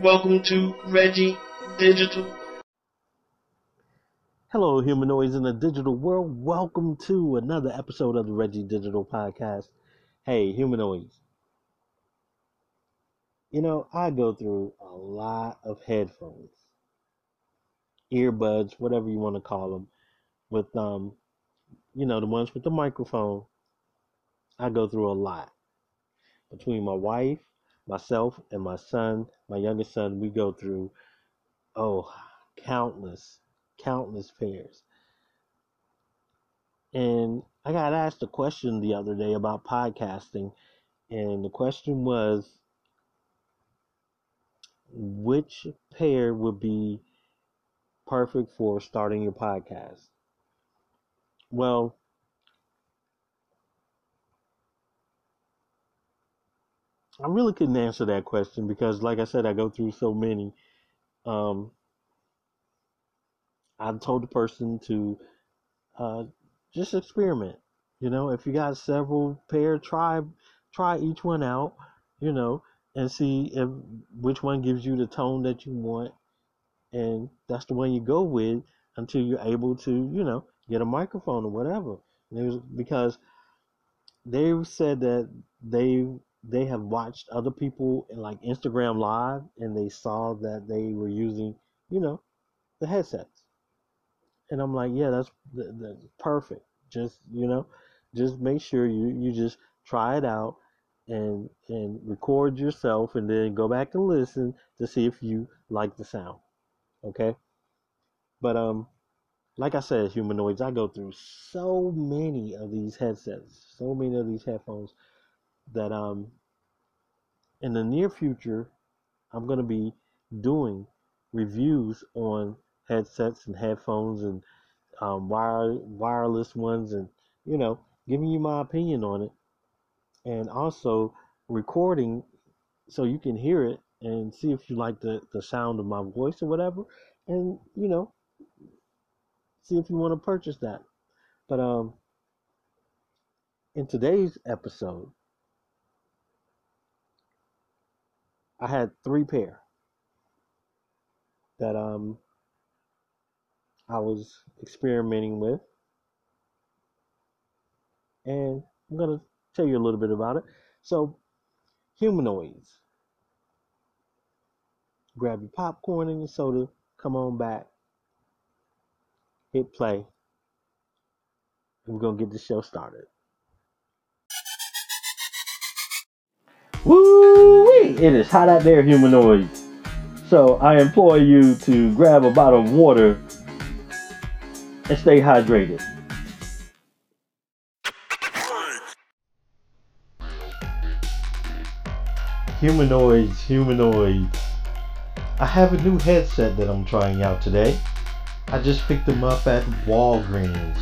Welcome to Reggie Digital. Hello, humanoids in the digital world. Welcome to another episode of the Reggie Digital Podcast. Hey, humanoids. You know, I go through a lot of headphones, earbuds, whatever you want to call them, with um, you know, the ones with the microphone. I go through a lot between my wife, myself, and my son, my youngest son. We go through oh, countless, countless pairs. And I got asked a question the other day about podcasting, and the question was which pair would be perfect for starting your podcast? Well, I really couldn't answer that question because, like I said, I go through so many. Um, I told the person to uh, just experiment. You know, if you got several pair, try try each one out. You know, and see if which one gives you the tone that you want, and that's the one you go with until you're able to, you know, get a microphone or whatever. And it was because they've said that they they have watched other people in like Instagram live and they saw that they were using, you know, the headsets. And I'm like, yeah, that's that's perfect. Just, you know, just make sure you you just try it out and and record yourself and then go back and listen to see if you like the sound. Okay? But um like I said, humanoids, I go through so many of these headsets, so many of these headphones that um in the near future I'm going to be doing reviews on headsets and headphones and um, wire wireless ones and you know giving you my opinion on it. And also recording so you can hear it and see if you like the, the sound of my voice or whatever and you know see if you want to purchase that. But um in today's episode I had three pair that um I was experimenting with. And I'm going to tell you a little bit about it. So, humanoids. Grab your popcorn and your soda, come on back, hit play, we're going to get the show started. Woo! It is hot out there, humanoids. So I implore you to grab a bottle of water and stay hydrated. Humanoids, humanoids. I have a new headset that I'm trying out today. I just picked them up at Walgreens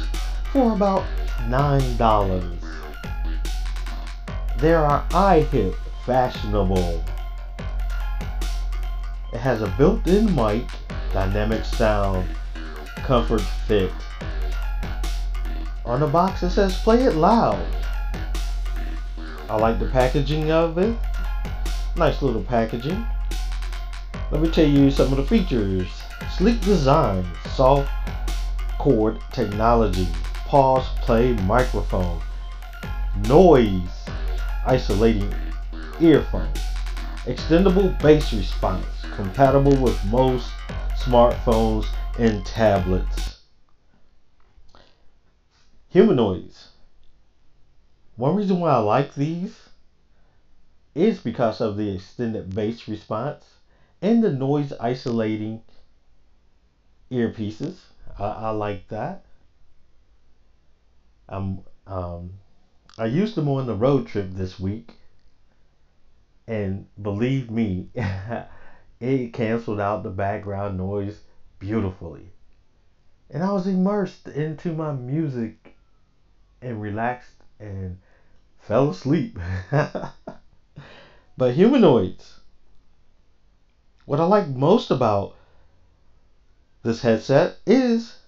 for about $9. There are iHip fashionable. It has a built-in mic, dynamic sound, comfort fit. On the box it says play it loud. I like the packaging of it. Nice little packaging. Let me tell you some of the features. Sleek design, soft cord technology, pause play microphone, noise isolating earphones. Extendable bass response, compatible with most smartphones and tablets. Humanoids. One reason why I like these is because of the extended bass response and the noise isolating earpieces. I, I like that. I'm um, I used them on the road trip this week and believe me, it canceled out the background noise beautifully. And I was immersed into my music and relaxed and fell asleep. but humanoids. What I like most about this headset is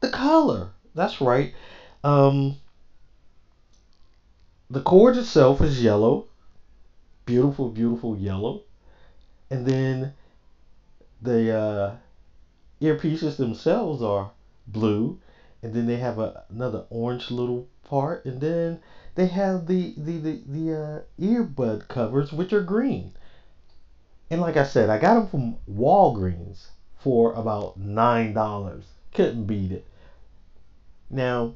the color. That's right. Um, the cord itself is yellow beautiful, beautiful yellow. and then the uh, earpieces themselves are blue, and then they have a, another orange little part, and then they have the the the, the uh, earbud covers which are green. And like I said, I got them from Walgreens for about nine dollars. Couldn't beat it. Now,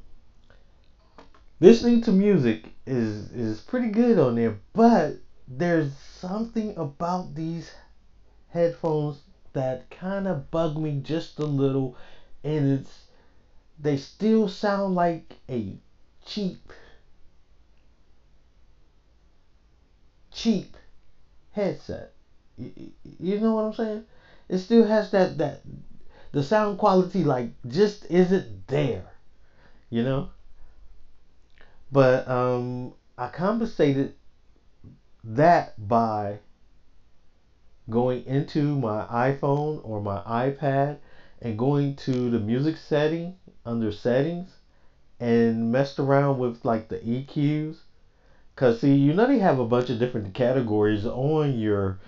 listening to music is is pretty good on there, but there's something about these headphones that kind of bug me just a little, and it's they still sound like a cheap, cheap headset. You know what I'm saying? It still has that that the sound quality like just isn't there. You know? But um I compensated that by going into my iPhone or my iPad and going to the music setting under settings and messed around with like the EQs. Cause see, you know they have a bunch of different categories on your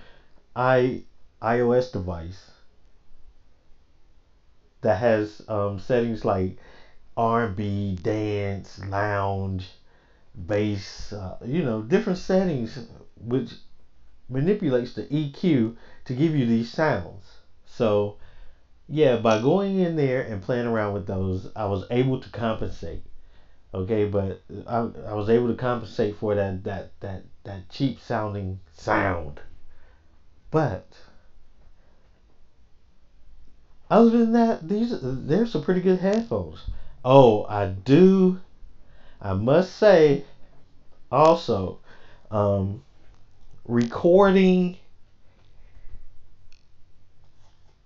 i iOS device that has um, settings like R&B, dance, lounge, bass, uh, you know, different settings which manipulates the EQ to give you these sounds. So, yeah, by going in there and playing around with those, I was able to compensate. Okay, but I, I was able to compensate for that that that that cheap sounding sound. But other than that, these there's some pretty good headphones. Oh, I do. I must say, also, um, recording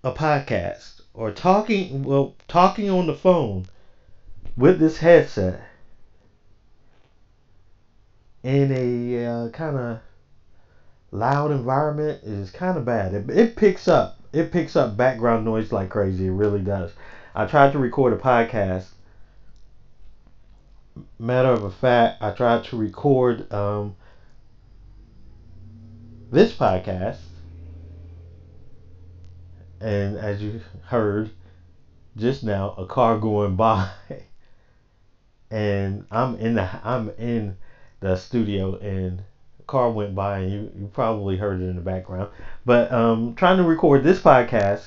a podcast or talking well talking on the phone with this headset in a uh, kind of loud environment is kind of bad. It, it picks up it picks up background noise like crazy. It really does. I tried to record a podcast. Matter of fact, I tried to record um, this podcast, and as you heard just now, a car going by, and I'm in the I'm in the studio, and a car went by, and you you probably heard it in the background. But um, trying to record this podcast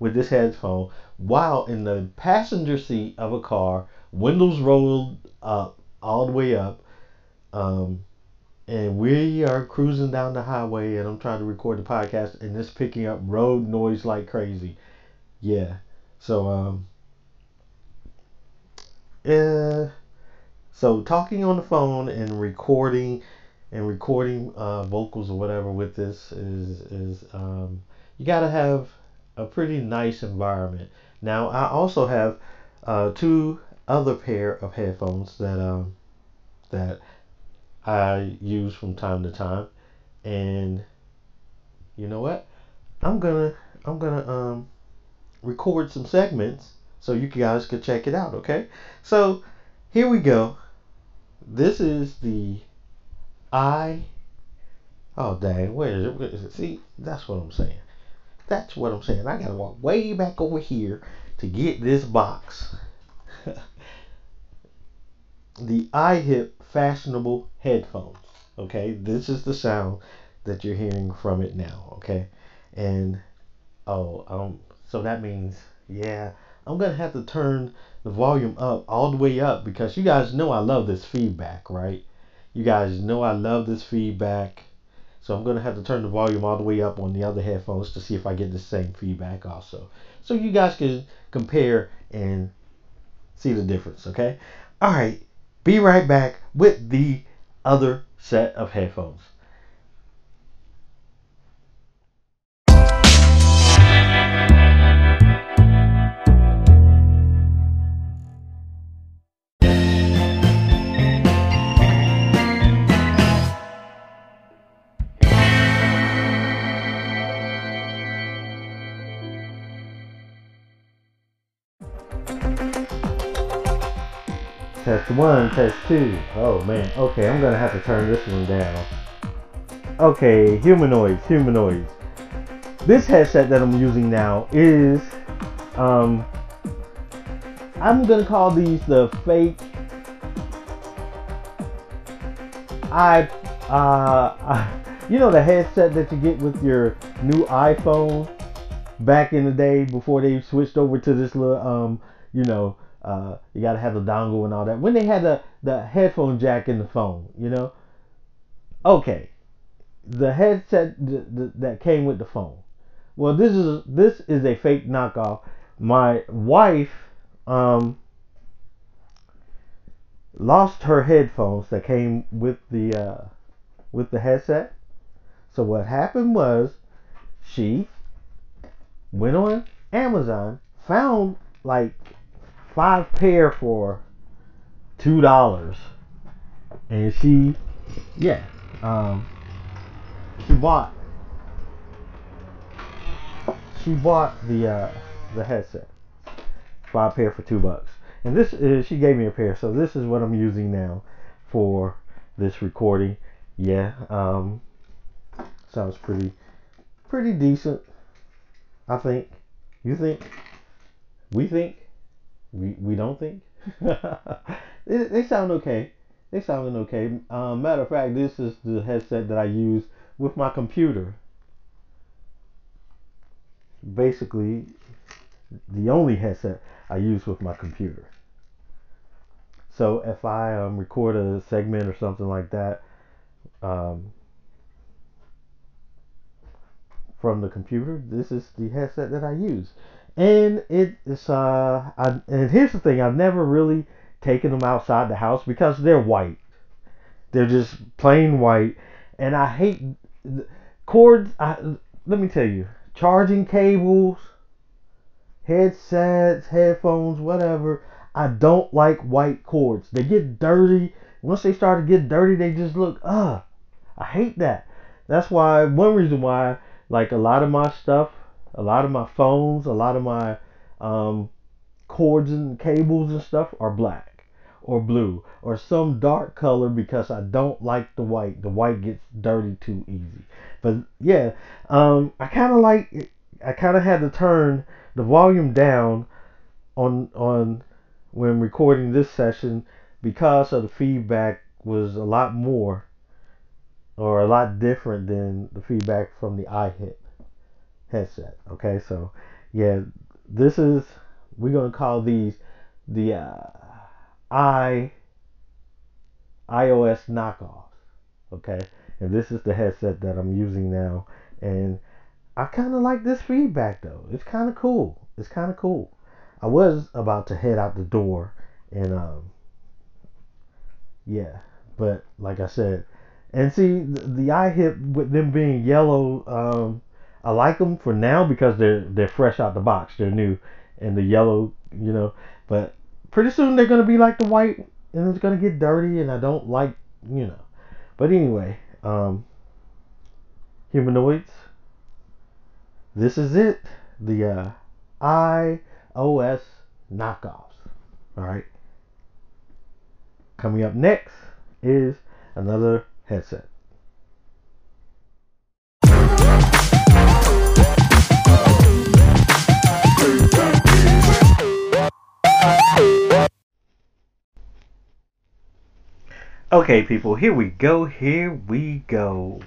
with this headphone while in the passenger seat of a car, windows rolled up all the way up. Um, and we are cruising down the highway and I'm trying to record the podcast and it's picking up road noise like crazy. Yeah. So um uh so talking on the phone and recording and recording uh, vocals or whatever with this is is um, you got to have a pretty nice environment. Now I also have uh, two other pair of headphones that um that I use from time to time. And you know what? I'm gonna I'm gonna um record some segments so you guys can check it out, okay? So here we go. This is the I Oh dang, where is it? Where is it? See, that's what I'm saying. That's what I'm saying. I gotta walk way back over here to get this box. the iHip fashionable headphones. Okay, this is the sound that you're hearing from it now. Okay, and oh, um, so that means yeah, I'm gonna have to turn the volume up all the way up because you guys know I love this feedback, right? You guys know I love this feedback. So I'm gonna have to turn the volume all the way up on the other headphones to see if I get the same feedback also. So you guys can compare and see the difference, okay? All right, be right back with the other set of headphones. Test one, test two. Oh man. Okay, I'm gonna have to turn this one down. Okay, humanoids, humanoids. this headset that I'm using now is um, I'm gonna call these the fake I uh, you know the headset that you get with your new iPhone back in the day before they switched over to this little um you know uh you gotta have the dongle and all that. When they had the the headphone jack in the phone you know? Okay. The headset th- th- that came with the phone. Well this is this is a fake knockoff. My wife um lost her headphones that came with the uh with the headset. So what happened was she went on Amazon, found like five pair for two dollars, and she, yeah, um, she bought she bought the uh, the headset, five pair for two bucks, and this is she gave me a pair, so this is what I'm using now for this recording. Yeah, um, sounds pretty pretty decent. I think. You think? We think? We we don't think? they, they sound okay. They sound okay. Um, matter of fact, this is the headset that I use with my computer. Basically, the only headset I use with my computer. So if I um, record a segment or something like that, um, from the computer. This is the headset that I use, and it's uh, I, and here's the thing: I've never really taken them outside the house because they're white. They're just plain white, and I hate cords. I, let me tell you, charging cables, headsets, headphones, whatever. I don't like white cords. They get dirty. Once they start to get dirty, they just look, ugh. I hate that. That's why, one reason why like a lot of my stuff, a lot of my phones, a lot of my um, cords and cables and stuff are black or blue or some dark color because I don't like the white. The white gets dirty too easy. But yeah, um, I kind of like. I kind of had to turn the volume down on on when recording this session because of the feedback was a lot more or a lot different than the feedback from the iHip headset. Okay, so yeah, this is we're gonna call these the uh, i iOS knockoffs. Okay, and this is the headset that I'm using now, and I kind of like this feedback though. It's kind of cool. It's kind of cool. I was about to head out the door, and um, yeah, but like I said, and see, the, the iHip with them being yellow, um, I like them for now because they're they're fresh out the box. They're new, and the yellow, you know. But pretty soon they're gonna be like the white, and it's gonna get dirty, and I don't like, you know. But anyway, um, humanoids. This is it. The uh, iOS knockoffs. All right. Coming up next is another headset. Okay, people, here we go. Here we go.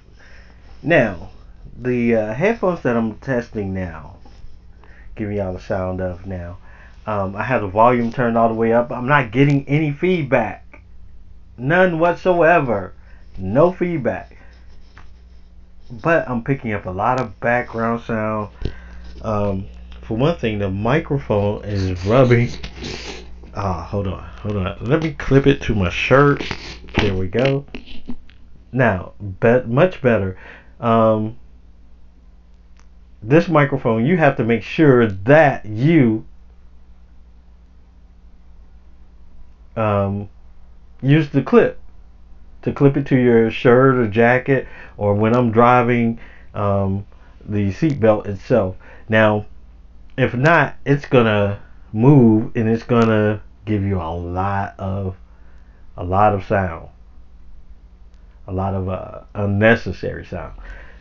Now, the uh, headphones that I'm testing now, giving y'all the sound of now. Um, I have the volume turned all the way up. I'm not getting any feedback, none whatsoever no feedback. But I'm picking up a lot of background sound. Um, for one thing, the microphone is rubbing. Ah, hold on, hold on. Let me clip it to my shirt. There we go. Now, bet much better. Um, this microphone, you have to make sure that you um, use the clip to clip it to your shirt or jacket or when I'm driving um, the seatbelt itself. Now, if not, it's gonna move and it's gonna give you a lot of a lot of sound, a lot of uh, unnecessary sound.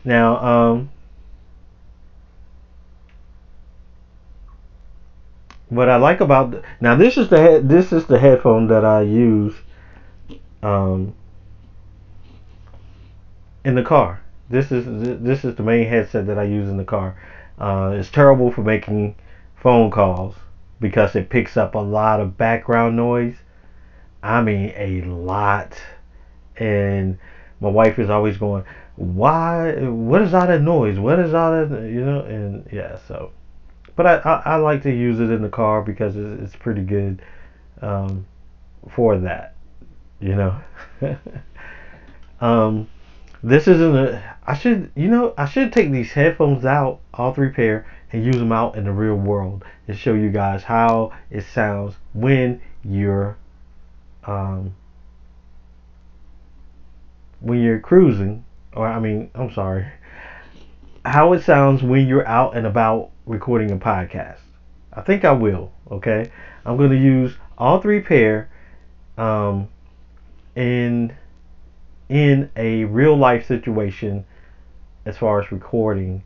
Now, um, what I like about the, now this is the head, this is the headphone that I use um, in the car. This is this is the main headset that I use in the car. Uh, it's terrible for making phone calls because it picks up a lot of background noise I mean a lot, and my wife is always going, "Why? What is all that noise? What is all that? You know?" And yeah, so. But I, I, I like to use it in the car because it's, it's pretty good um, for that, you know. um, this isn't a. I should, you know, I should take these headphones out, all three pair, and use them out in the real world and show you guys how it sounds when you're um, when you're cruising, or I mean, I'm sorry, how it sounds when you're out and about recording a podcast. I think I will. Okay, I'm going to use all three pair um, in in a real life situation as far as recording.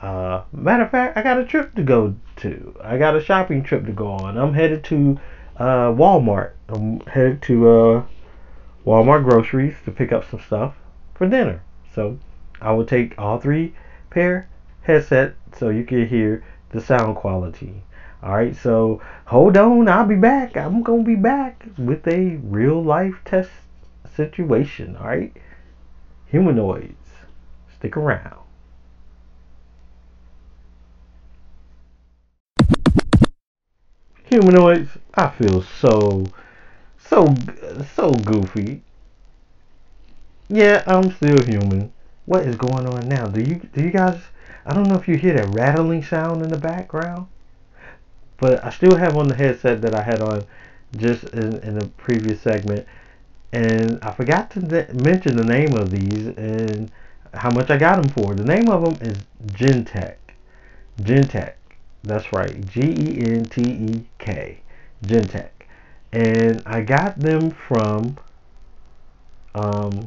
Uh, matter of fact, I got a trip to go to. I got a shopping trip to go on. I'm headed to uh, Walmart. I'm headed to uh, Walmart groceries to pick up some stuff for dinner. So I will take all three pair headset so you can hear the sound quality. Alright, so hold on, I'll be back. I'm gonna be back with a real life test situation. Alright? Humanoids. Stick around. Humanoids, I feel so so so goofy. Yeah, I'm still human. What is going on now? Do you do you guys I don't know if you hear that rattling sound in the background, but I still have on the headset that I had on just in, in the previous segment, and I forgot to mention the name of these and how much I got them for. The name of them is Gentek. Gentek. That's right. G E N T E K. Gentek. And I got them from um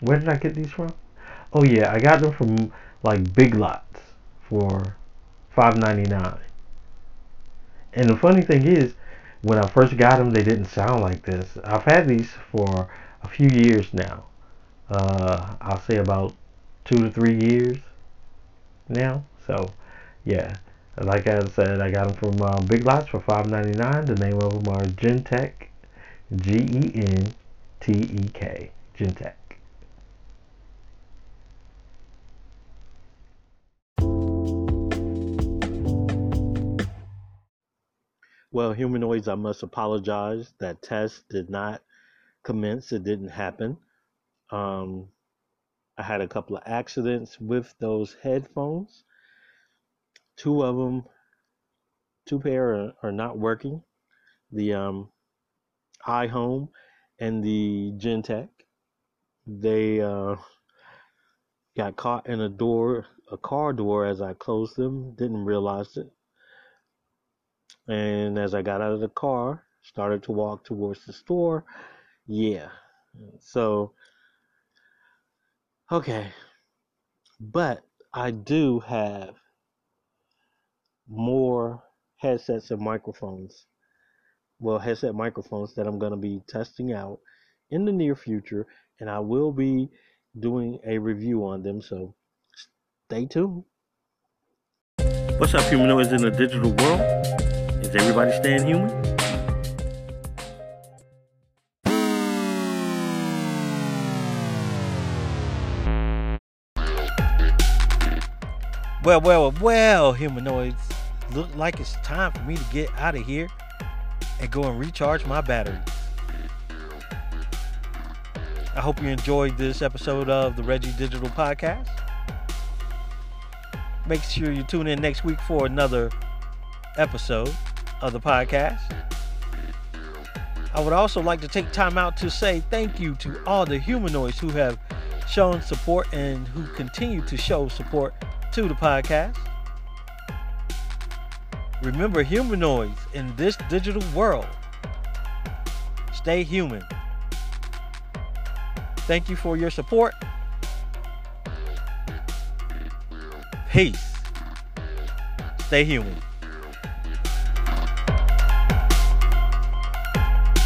where did I get these from? Oh yeah, I got them from like Big Lots for $5.99. And the funny thing is, when I first got them, they didn't sound like this. I've had these for a few years now. Uh, I'll say about two to three years now. So, yeah. Like I said, I got them from uh, Big Lots for $5.99. The name of them are Gentek. G-E-N-T-E-K. Gentek. Well, humanoids, I must apologize. That test did not commence. It didn't happen. Um, I had a couple of accidents with those headphones. Two of them, two pair are, are not working. The um, iHome and the Gentek. They uh, got caught in a door, a car door, as I closed them. Didn't realize it. And as I got out of the car, started to walk towards the store. Yeah. So, okay. But I do have more headsets and microphones. Well, headset microphones that I'm going to be testing out in the near future. And I will be doing a review on them. So stay tuned. What's up, humanoids in the digital world? Is everybody staying human? Well, well, well, humanoids. Look like it's time for me to get out of here and go and recharge my battery. I hope you enjoyed this episode of the Reggie Digital Podcast. Make sure you tune in next week for another episode of the podcast. I would also like to take time out to say thank you to all the humanoids who have shown support and who continue to show support to the podcast. Remember, humanoids in this digital world, stay human. Thank you for your support. Peace. Stay human.